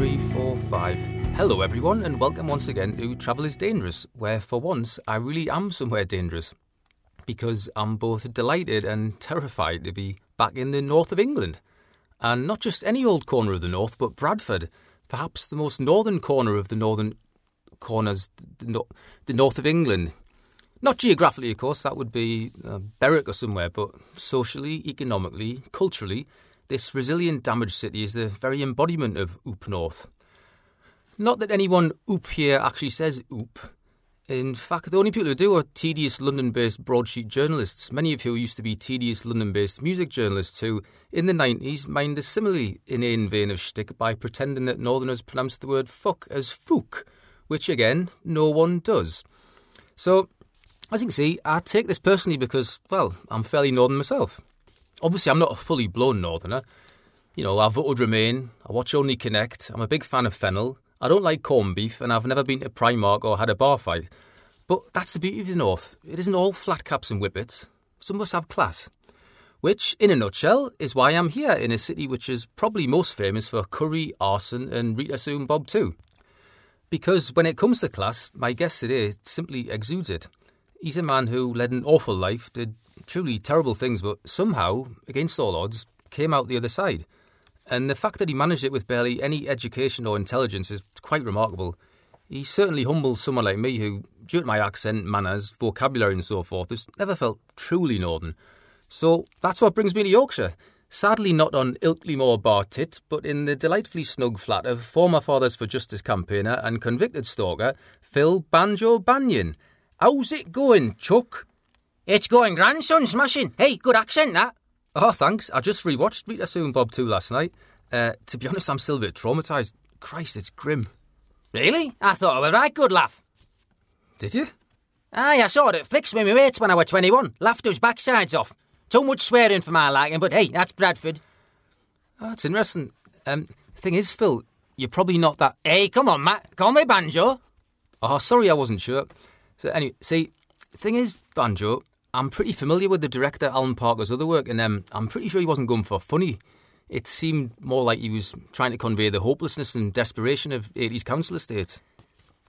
Three, four, five. Hello, everyone, and welcome once again to Travel is Dangerous, where for once I really am somewhere dangerous. Because I'm both delighted and terrified to be back in the north of England. And not just any old corner of the north, but Bradford, perhaps the most northern corner of the northern corners, the north of England. Not geographically, of course, that would be uh, Berwick or somewhere, but socially, economically, culturally, this resilient, damaged city is the very embodiment of Oop North. Not that anyone Oop here actually says Oop. In fact, the only people who do are tedious London based broadsheet journalists, many of who used to be tedious London based music journalists who, in the 90s, mined a similarly inane vein of shtick by pretending that Northerners pronounced the word fuck as fook, which again, no one does. So, as you can see, I take this personally because, well, I'm fairly northern myself. Obviously, I'm not a fully blown northerner. You know, I voted Remain, I watch Only Connect, I'm a big fan of Fennel, I don't like corned beef, and I've never been to Primark or had a bar fight. But that's the beauty of the North. It isn't all flat caps and whippets. Some of us have class. Which, in a nutshell, is why I'm here in a city which is probably most famous for curry, arson, and Rita Sue and Bob Too. Because when it comes to class, my guest today simply exudes it. He's a man who led an awful life, did truly terrible things, but somehow, against all odds, came out the other side. And the fact that he managed it with barely any education or intelligence is quite remarkable. He certainly humbles someone like me who, due to my accent, manners, vocabulary, and so forth, has never felt truly northern. So that's what brings me to Yorkshire. Sadly, not on Ilkley Moor Bar Tit, but in the delightfully snug flat of former Fathers for Justice campaigner and convicted stalker Phil Banjo Banyan. How's it going, Chuck? It's going grandson smashing. Hey, good accent, that. Oh, thanks. I just rewatched Rita Sue and Bob Too last night. Uh, to be honest, I'm still a bit traumatised. Christ, it's grim. Really? I thought it was a right good laugh. Did you? Aye, I saw it at Flicks with my mates when I was 21. Laughed those backsides off. Too much swearing for my liking, but hey, that's Bradford. Oh, it's interesting. Um, thing is, Phil, you're probably not that. Hey, come on, Matt. Call me Banjo. Oh, sorry, I wasn't sure. So, anyway, see, thing is, Banjo, I'm pretty familiar with the director Alan Parker's other work, and um, I'm pretty sure he wasn't going for funny. It seemed more like he was trying to convey the hopelessness and desperation of 80s council estates.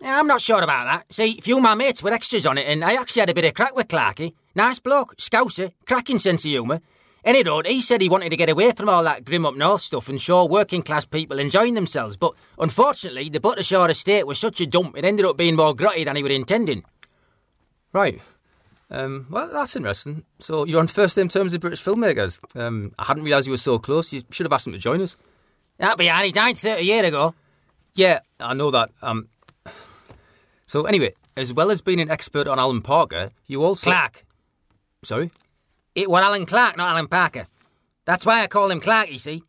Yeah, I'm not sure about that. See, a few of my mates were extras on it, and I actually had a bit of crack with Clarky. Nice bloke, scouser, cracking sense of humour. Anyway, he said he wanted to get away from all that grim up north stuff and show working class people enjoying themselves, but unfortunately, the Buttershaw estate was such a dump, it ended up being more grotty than he was intending. Right. Um, well, that's interesting. So you're on first name terms with British filmmakers. Um, I hadn't realised you were so close. You should have asked him to join us. That'd be handy. Died 30 years ago. Yeah, I know that. Um, so anyway, as well as being an expert on Alan Parker, you also Clarke. Sorry. It was Alan Clarke, not Alan Parker. That's why I call him Clarke, you see.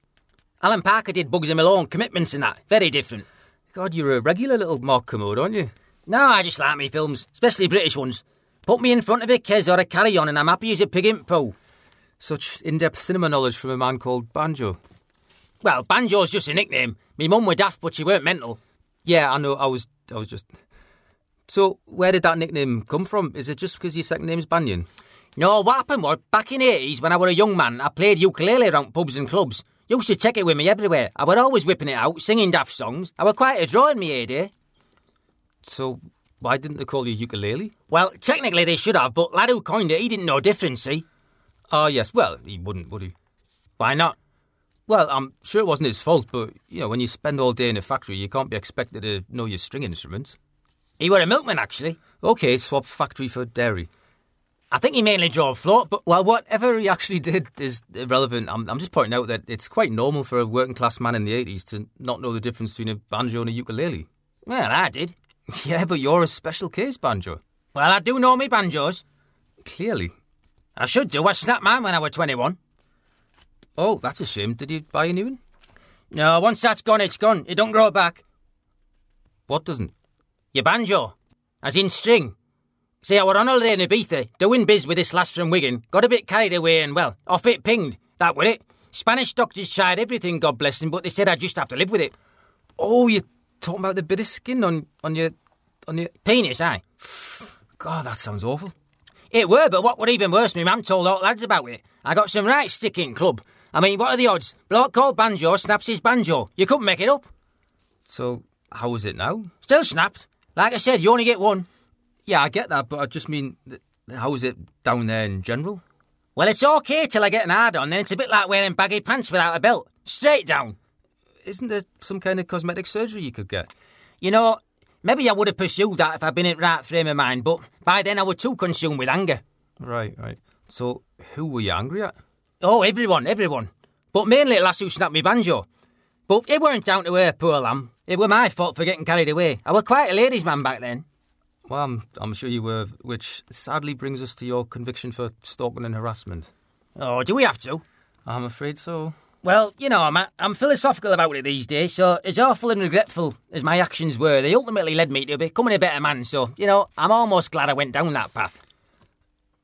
Alan Parker did Bugsy Malone, commitments and that. Very different. God, you're a regular little Mark Kermode, aren't you? No, I just like me films, especially British ones. Put me in front of a Kes or a Carry On and I'm happy as a pig in poo. Such in-depth cinema knowledge from a man called Banjo. Well, Banjo's just a nickname. Me mum were daft, but she weren't mental. Yeah, I know. I was, I was just. So, where did that nickname come from? Is it just because your second name's Banyan? No, what happened was, back in the 80s, when I was a young man, I played ukulele around pubs and clubs. Used to take it with me everywhere. I were always whipping it out, singing daft songs. I were quite a draw in me heyday. So, why didn't they call you ukulele? Well, technically they should have, but lad who coined it, he didn't know the difference, see? Ah, yes. Well, he wouldn't, would he? Why not? Well, I'm sure it wasn't his fault, but you know, when you spend all day in a factory, you can't be expected to know your string instruments. He were a milkman, actually. Okay, swap factory for dairy. I think he mainly drove float, but Well, whatever he actually did is irrelevant. I'm, I'm just pointing out that it's quite normal for a working class man in the 80s to not know the difference between a banjo and a ukulele. well, I did. Yeah, but you're a special case, banjo. Well, I do know me banjos. Clearly. I should do. I snapped mine when I was 21. Oh, that's a shame. Did you buy a new one? No, once that's gone, it's gone. It don't grow back. What doesn't? Your banjo. As in string. See, I were on holiday in Ibiza, doing biz with this lass from Wigan, got a bit carried away and, well, off it pinged. That were it. Spanish doctors tried everything, God bless them, but they said I'd just have to live with it. Oh, you're talking about the bit of skin on, on your on your Penis, aye. God, that sounds awful. It were, but what were even worse, my mum told all lads about it. I got some right sticking club. I mean, what are the odds? Bloke called Banjo snaps his banjo. You couldn't make it up. So, how is it now? Still snapped. Like I said, you only get one. Yeah, I get that, but I just mean, how is it down there in general? Well, it's okay till I get an hard on, then it's a bit like wearing baggy pants without a belt. Straight down. Isn't there some kind of cosmetic surgery you could get? You know, maybe I would have pursued that if I'd been in the right frame of mind, but by then I was too consumed with anger. Right, right. So, who were you angry at? Oh, everyone, everyone. But mainly the lass who snapped me banjo. But it weren't down to her, poor lamb. It were my fault for getting carried away. I were quite a ladies' man back then. Well, I'm, I'm sure you were, which sadly brings us to your conviction for stalking and harassment. Oh, do we have to? I'm afraid so. Well, you know, Matt, I'm philosophical about it these days, so as awful and regretful as my actions were, they ultimately led me to becoming a better man, so, you know, I'm almost glad I went down that path.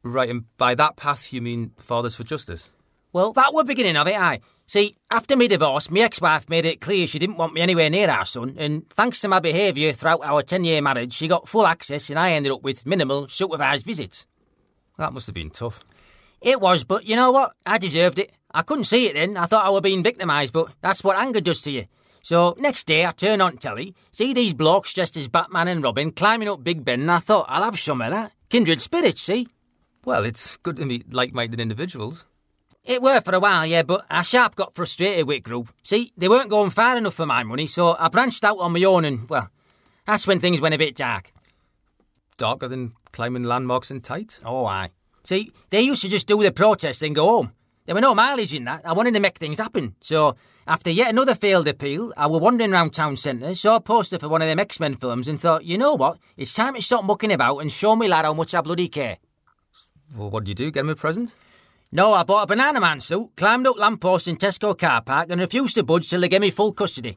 Right, and by that path you mean Fathers for Justice? Well, that were beginning of it, aye. See, after my divorce, my ex-wife made it clear she didn't want me anywhere near our son, and thanks to my behaviour throughout our 10-year marriage, she got full access and I ended up with minimal supervised visits. That must have been tough. It was, but you know what? I deserved it. I couldn't see it then. I thought I were being victimised, but that's what anger does to you. So next day I turn on telly, see these blokes dressed as Batman and Robin climbing up Big Ben, and I thought I'll have some of that. Kindred spirits, see? Well, it's good to meet like-minded individuals. It were for a while, yeah, but I sharp got frustrated with group. See, they weren't going far enough for my money, so I branched out on my own and, well, that's when things went a bit dark. Darker than climbing landmarks in tight? Oh, aye. See, they used to just do the protest and go home. There were no mileage in that. I wanted to make things happen. So, after yet another failed appeal, I were wandering round town centre, saw a poster for one of them X-Men films and thought, you know what? It's time to stop mucking about and show me lad how much I bloody care. Well, what did you do? Get him a present? No, I bought a Bananaman suit, climbed up lampposts in Tesco car park and refused to budge till they gave me full custody.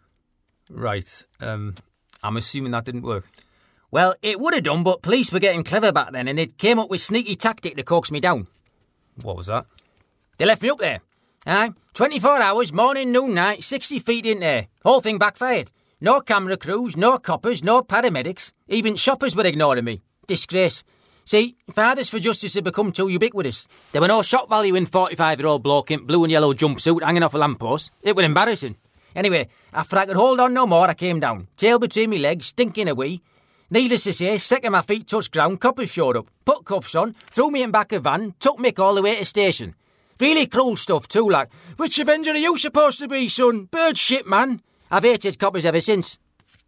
Right. Um, I'm assuming that didn't work. Well, it would have done, but police were getting clever back then and they came up with sneaky tactic to coax me down. What was that? They left me up there. Aye, 24 hours, morning, noon, night, 60 feet in there. Whole thing backfired. No camera crews, no coppers, no paramedics. Even shoppers were ignoring me. Disgrace. See, Fathers for Justice had become too ubiquitous. There were no shock value in 45 year old bloke in blue and yellow jumpsuit hanging off a lamppost. It was embarrassing. Anyway, after I could hold on no more, I came down, tail between me legs, stinking a wee. Needless to say, second my feet touched ground, coppers showed up, put cuffs on, threw me in back of van, took Mick all the way to station. Really cruel stuff too, like, which Avenger are you supposed to be, son? Bird shit, man. I've hated coppers ever since.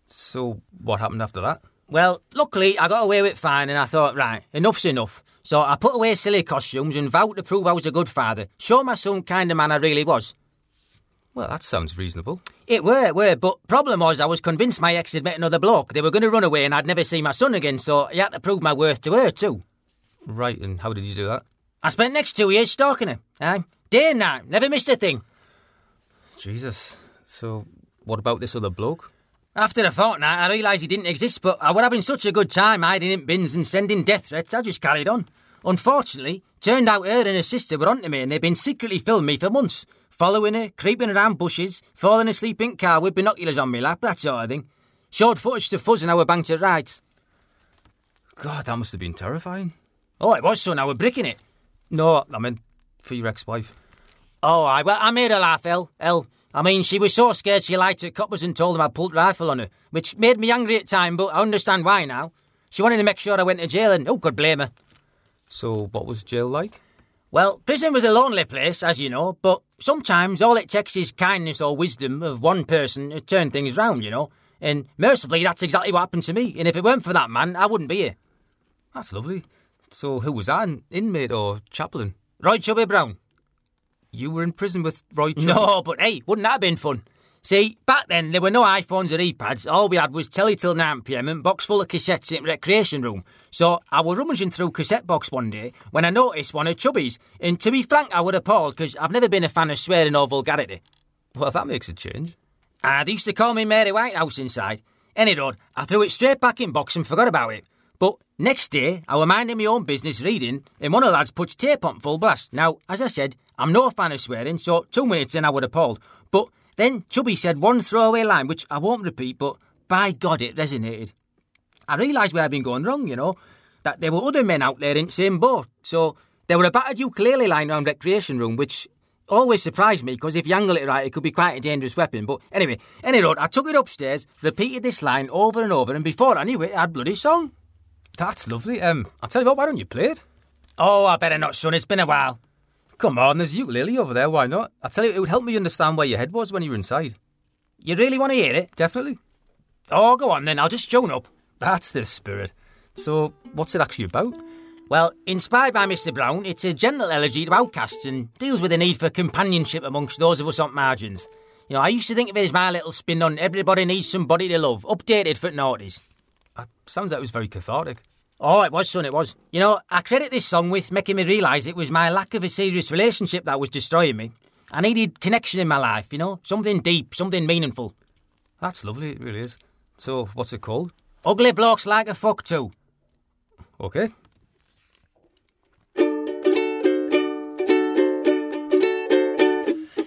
So, what happened after that? Well, luckily, I got away with fine, and I thought, right, enough's enough. So I put away silly costumes and vowed to prove I was a good father, show my son kind of man I really was. Well, that sounds reasonable. It were, it were, but problem was I was convinced my ex had met another bloke. They were going to run away and I'd never see my son again, so I had to prove my worth to her too. Right, and how did you do that? I spent next two years stalking her. Aye, day and night, never missed a thing. Jesus. So, what about this other bloke? After a fortnight, I realised he didn't exist, but I were having such a good time hiding in bins and sending death threats, I just carried on. Unfortunately, turned out her and her sister were onto me and they'd been secretly filming me for months, following her, creeping around bushes, falling asleep in car with binoculars on me lap, that sort of thing. Showed footage to Fuzz and I were banked at rides. God, that must have been terrifying. Oh, it was, son, I were bricking it. No, I meant for your ex-wife. Oh, I, well, I made her laugh, El. El. I mean, she was so scared she lied to coppers and told them I pulled rifle on her, which made me angry at time, but I understand why now. She wanted to make sure I went to jail, and oh, who could blame her? So, what was jail like? Well, prison was a lonely place, as you know, but sometimes all it takes is kindness or wisdom of one person to turn things round, you know. And mercifully, that's exactly what happened to me. And if it weren't for that man, I wouldn't be here. That's lovely. So, who was that? An inmate or chaplain? Roy Chubby Brown. You were in prison with Roy Chubby? No, but hey, wouldn't that have been fun? See, back then there were no iPhones or iPads. All we had was telly till 9pm and box full of cassettes in recreation room. So I was rummaging through cassette box one day when I noticed one of Chubby's. And to be frank, I was appalled because I've never been a fan of swearing or vulgarity. Well, if that makes a change. Ah, they used to call me Mary Whitehouse inside. Anyhow, I threw it straight back in box and forgot about it. Next day, I was minding my own business reading, and one of the lads puts tape on full blast. Now, as I said, I'm no fan of swearing, so two minutes in I was appalled. But then Chubby said one throwaway line, which I won't repeat, but by God, it resonated. I realised where I'd been going wrong, you know, that there were other men out there in the same boat. So there were a battered ukulele lying around recreation room, which always surprised me because if you angle it right, it could be quite a dangerous weapon. But anyway, any anyway, I took it upstairs, repeated this line over and over, and before I knew it, I had bloody song. That's lovely. Um, I'll tell you what, why don't you play it? Oh, I better not, son. It's been a while. Come on, there's ukulele over there. Why not? I'll tell you, it would help me understand where your head was when you were inside. You really want to hear it? Definitely. Oh, go on then. I'll just join up. That's the spirit. So, what's it actually about? Well, inspired by Mr. Brown, it's a gentle elegy to outcasts and deals with the need for companionship amongst those of us on margins. You know, I used to think of it as my little spin on everybody needs somebody to love, updated for noughties. Sounds like it was very cathartic. Oh, it was, son, it was. You know, I credit this song with making me realise it was my lack of a serious relationship that was destroying me. I needed connection in my life, you know, something deep, something meaningful. That's lovely, it really is. So, what's it called? Ugly blokes like a fuck too. Okay.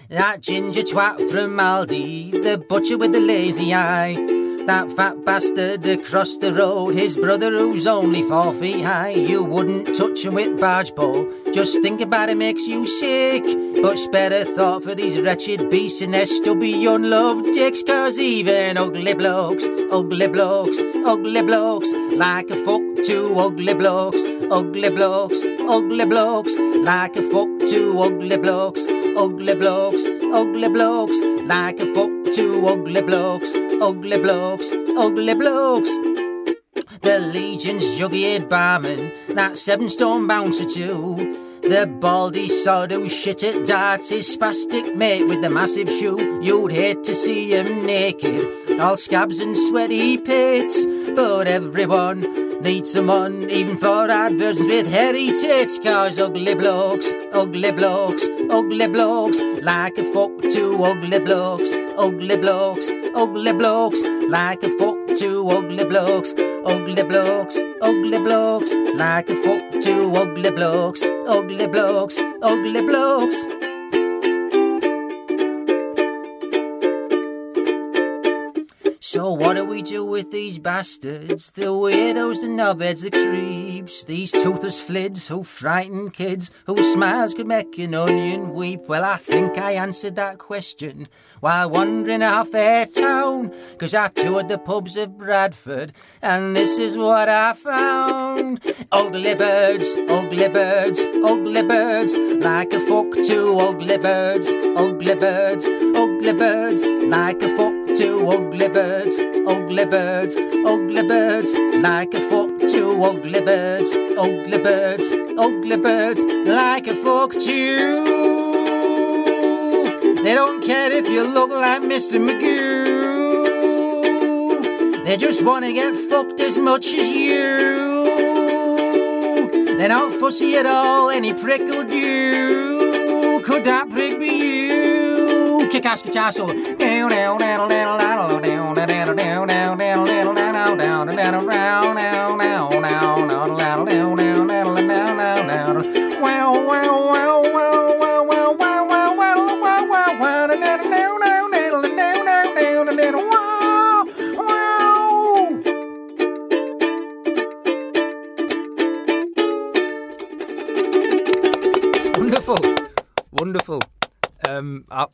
That ginger twat from Aldi, the butcher with the lazy eye. That fat bastard across the road, his brother who's only four feet high. You wouldn't touch him with barge pole. Just think about it makes you sick. But spare a thought for these wretched beasts and their stubby unloved dicks. Cause even ugly blokes, ugly blokes, ugly blokes, like a fuck to ugly blokes, ugly blokes, ugly blokes, like a fuck to ugly blokes, ugly blokes, ugly blokes, like a fuck to ugly blokes, ugly blokes, ugly blokes. The Legion's juggy barman, that seven stone bouncer too. The baldy sod who shit at darts, his spastic mate with the massive shoe. You'd hate to see him naked, all scabs and sweaty pits. But everyone needs someone, even for adverts with hairy tits. Cause ugly blokes, ugly blokes, ugly blokes, like a fuck to ugly blokes, ugly blokes, ugly blokes, like a fuck to ugly blokes, ugly blokes, ugly blokes, like a fuck to ugly blokes, ugly blokes, ugly blokes. So what do we do with these bastards? The weirdos, the knobheads, the creeps, these toothless flids who frighten kids, whose smiles could make an onion weep. Well, I think I answered that question while wandering our fair town, cause I toured the pubs of Bradford, and this is what I found. Ugly birds, ugly birds, ugly birds, like a fuck to ugly birds, ugly birds, ugly birds, like a fuck to ugly birds, ugly birds, ugly birds, like a fuck to ugly birds, ugly birds, ugly birds, like a fuck to. They don't care if you look like Mr. Magoo. They just want to get fucked as much as you. They're not fussy at all, any prick will do. Could that prick be you? Kick ass. Down, do do do do do do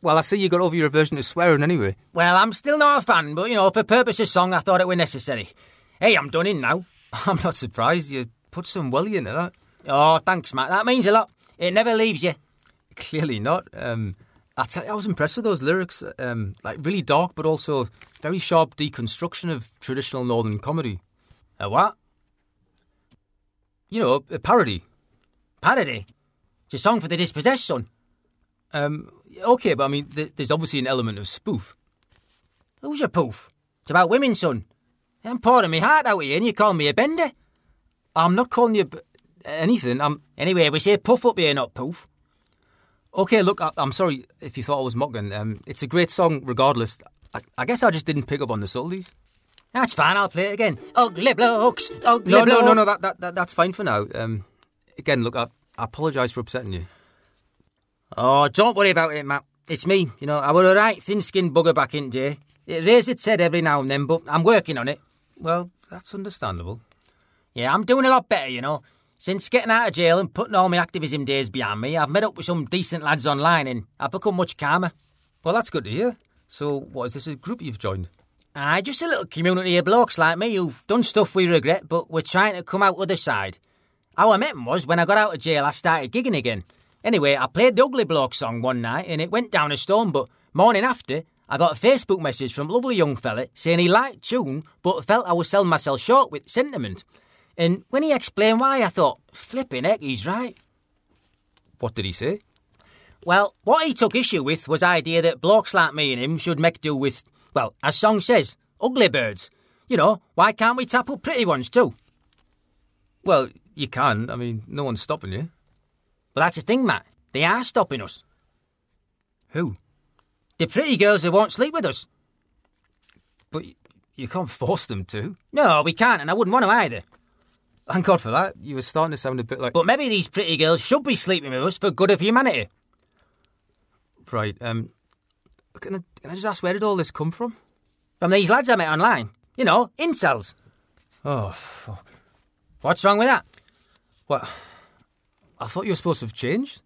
well, I see you got over your aversion to swearing anyway. Well, I'm still not a fan, but you know, for purpose of song, I thought it were necessary. Hey, I'm done in now. I'm not surprised. You put some welly into that. Oh, thanks, Matt. That means a lot. It never leaves you. Clearly not. Um, I, tell you, I was impressed with those lyrics. Um, like really dark, but also very sharp deconstruction of traditional northern comedy. A what? You know, a parody. Parody? It's a song for the dispossessed, son. Um, okay, but I mean, th- there's obviously an element of spoof. Who's a poof? It's about women, son. I'm pouring my heart out here and you call me a bender. I'm not calling you b- anything. I'm Anyway, we say puff up here, not poof. okay. Look, I, I'm sorry if you thought I was mocking. Um, it's a great song, regardless. I, I guess I just didn't pick up on the subtleties. That's fine, I'll play it again. Ugly blokes, ugly No, no, no, no. That, that, that that's fine for now. Um, again, look, I, I apologise for upsetting you. Oh, don't worry about it, Matt. It's me. You know, I were a right thin-skinned bugger back in day. It raised its head every now and then, but I'm working on it. Well, that's understandable. Yeah, I'm doing a lot better, you know. Since getting out of jail and putting all my activism days behind me, I've met up with some decent lads online and I've become much calmer. Well, that's good to hear. So, what is this a group you've joined? Aye, just a little community of blokes like me who've done stuff we regret, but we're trying to come out the other side. How I met 'em was when I got out of jail, I started gigging again. Anyway, I played the Ugly Bloke song one night and it went down a stone, but morning after, I got a Facebook message from a lovely young fella saying he liked tune, but felt I was selling myself short with sentiment. And when he explained why, I thought, flipping heck, he's right. What did he say? Well, what he took issue with was the idea that blokes like me and him should make do with, well, as song says, ugly birds. You know, why can't we tap up pretty ones too? Well, you can. I mean, no one's stopping you. But that's the thing, Matt. They are stopping us. Who? The pretty girls who won't sleep with us. But you can't force them to. No, we can't, and I wouldn't want to either. Thank God for that. You were starting to sound a bit like. But maybe these pretty girls should be sleeping with us for good of humanity. Right, um. Can I, can I just ask where did all this come from? From these lads I met online. You know, incels. Oh, fuck. What's wrong with that? What? I thought you were supposed to have changed.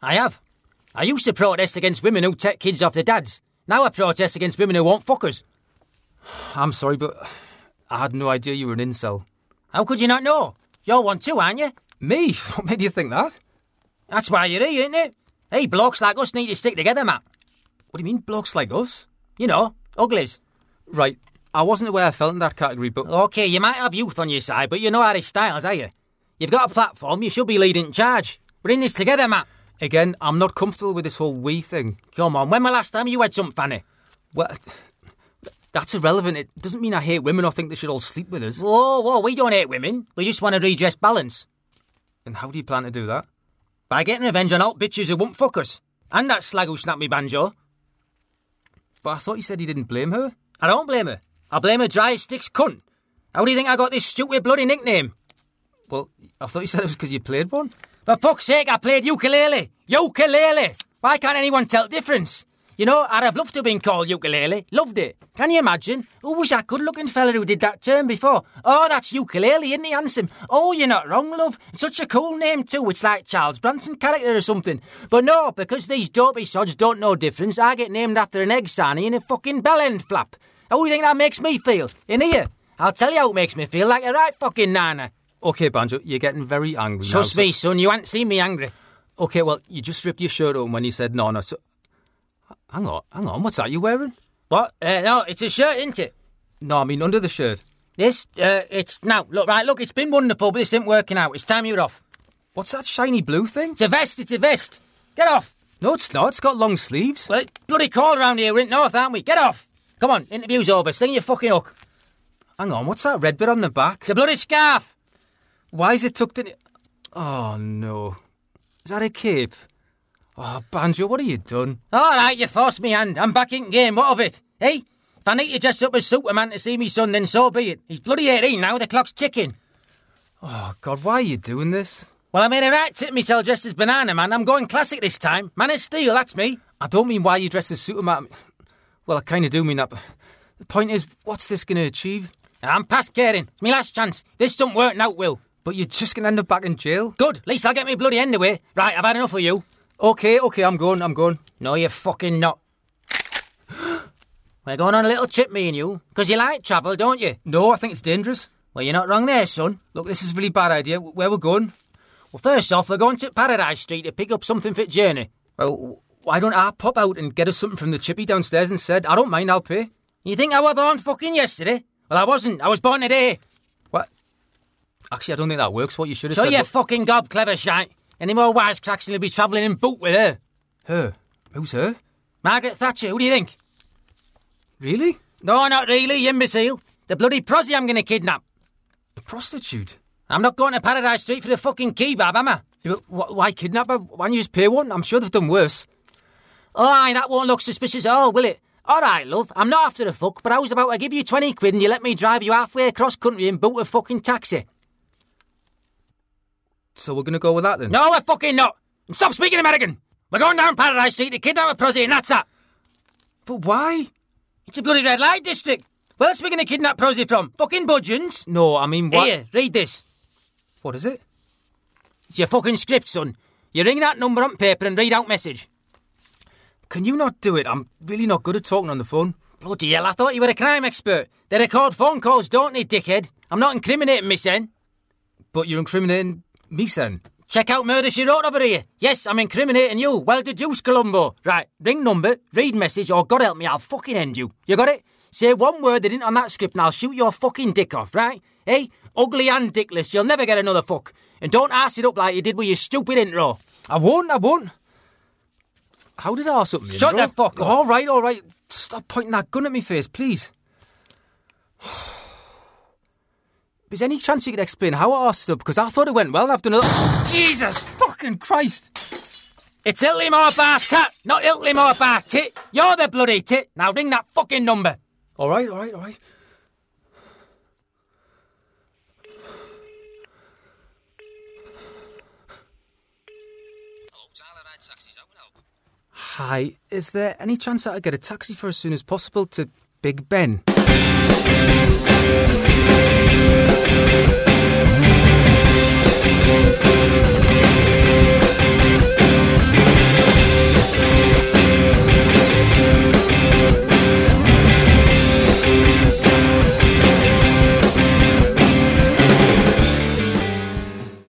I have. I used to protest against women who take kids off their dads. Now I protest against women who won't fuck. I'm sorry, but I had no idea you were an incel. How could you not know? You're one too, aren't you? Me? What made you think that? That's why you're here, isn't it? Hey, blokes like us need to stick together, Matt. What do you mean, blokes like us? You know, uglies. Right, I wasn't aware I felt in that category, but Okay, you might have youth on your side, but you know Harry Styles, are you? You've got a platform, you should be leading charge. We're in this together, Matt. again, I'm not comfortable with this whole we thing. Come on, when was the last time you had some fanny? Well, that's irrelevant. It doesn't mean I hate women or think they should all sleep with us. Whoa, whoa, we don't hate women. We just want to redress balance. And how do you plan to do that? By getting revenge on all bitches who won't fuck us. And that slag who snapped me banjo. But I thought you said he didn't blame her. I don't blame her. I blame her dry as sticks cunt. How do you think I got this stupid bloody nickname? Well, I thought you said it was because you played one. For fuck's sake, I played ukulele. Ukulele. Why can't anyone tell the difference? You know, I'd have loved to have been called ukulele. Loved it. Can you imagine? Who was that good looking fella who did that term before? Oh, that's ukulele, isn't he handsome? Oh, you're not wrong, love. Such a cool name too. It's like Charles Bronson character or something. But no, because these dopey sods don't know difference, I get named after an egg sarnie in a fucking bell end flap. How do you think that makes me feel? In here? I'll tell you how it makes me feel like a right fucking nana. Okay, Banjo, you're getting very angry now. Trust so- me, son, you ain't seen me angry. Okay, well, you just ripped your shirt open when you said no, no. So, hang on, hang on. What's that you're wearing? What? Uh, no, it's a shirt, isn't it? No, I mean under the shirt. This, uh, it's now. Look, right, look, it's been wonderful, but this isn't working out. It's time you're off. What's that shiny blue thing? It's a vest. It's a vest. Get off. No, it's not. It's got long sleeves. Well, it's bloody cold around here. We're in north, aren't we? Get off. Come on, interview's over. Sling your fucking hook. Hang on, what's that red bit on the back? It's a bloody scarf. Why is it tucked in? Oh no, is that a cape? Oh, Banjo, what have you done? All right, you forced me hand. I'm back in game. What of it? Hey, if I need to dress up as Superman to see me son, then so be it. He's bloody 18 now. The clock's ticking. Oh God, why are you doing this? Well, I made a right tip myself dressed as Bananaman. I'm going classic this time. Man of Steel, that's me. I don't mean why you dress as Superman. Well, I kind of do mean that. But the point is, what's this going to achieve? I'm past caring. It's my last chance. This don't work out, Will. But you're just going to end up back in jail. Good. At least I'll get me bloody end away. Right, I've had enough of you. Okay, okay, I'm going. I'm going. No, you're fucking not. We're going on a little trip, me and you. Because you like travel, don't you? No, I think it's dangerous. Well, you're not wrong there, son. Look, this is a really bad idea. Where we're going? Well, first off, we're going to Paradise Street to pick up something for Journey. Well, why don't I pop out and get us something from the chippy downstairs instead? I don't mind. I'll pay. You think I was born fucking yesterday? Well, I wasn't. I was born today. Actually, I don't think that works. What you should have So said. you but- fucking gob clever shite. Any more wisecracks and you'll be travelling in boot with her. her. Who's her? Margaret Thatcher, who do you think? Really? No, not really, you imbecile. The bloody prosy I'm going to kidnap. A prostitute? I'm not going to Paradise Street for the fucking kebab, am I? Yeah, but wh- Why kidnap her? Why don't you just pay one? I'm sure they've done worse. Oh, aye, that won't look suspicious at all, will it? All right, love, I'm not after the fuck, but I was about to give you 20 quid and you let me drive you halfway across country and boot a fucking taxi. So we're going to go with that then? No, we're fucking not. And stop speaking American. We're going down Paradise Street to kidnap a prosy and that's that. But why? It's a bloody red light district. Where else are we going to kidnap prosy from? Fucking Budgens? No, I mean, what? Here, read this. What is it? It's your fucking script, son. You ring that number on paper and read out message. Can you not do it? I'm really not good at talking on the phone. Bloody hell, I thought you were a crime expert. They record phone calls, don't they, dickhead? I'm not incriminating me, sen. But you're incriminating me, sen. Check out Murder She Wrote over here. Yes, I'm incriminating you. Well deduced, Columbo. Right, ring number, read message, or God help me, I'll fucking end you. You got it? Say one word that isn't on that script and I'll shoot your fucking dick off, right? Hey, ugly and dickless, you'll never get another fuck. And don't ass it up like you did with your stupid intro. I won't, I won't. How did I ask up? Shut the fuck up. All right, all right. Stop pointing that gun at me face, please. Is any chance you could explain how I asked up? Because I thought it went well and I've done it. Jesus fucking Christ! It's Ilkley Moor Baht 'at, not Ilkley Moor Bar Tit. You're the bloody tit. Now ring that fucking number. All right, all right, all right. Hi, is there any chance that I get a taxi for as soon as possible to Big Ben? Thank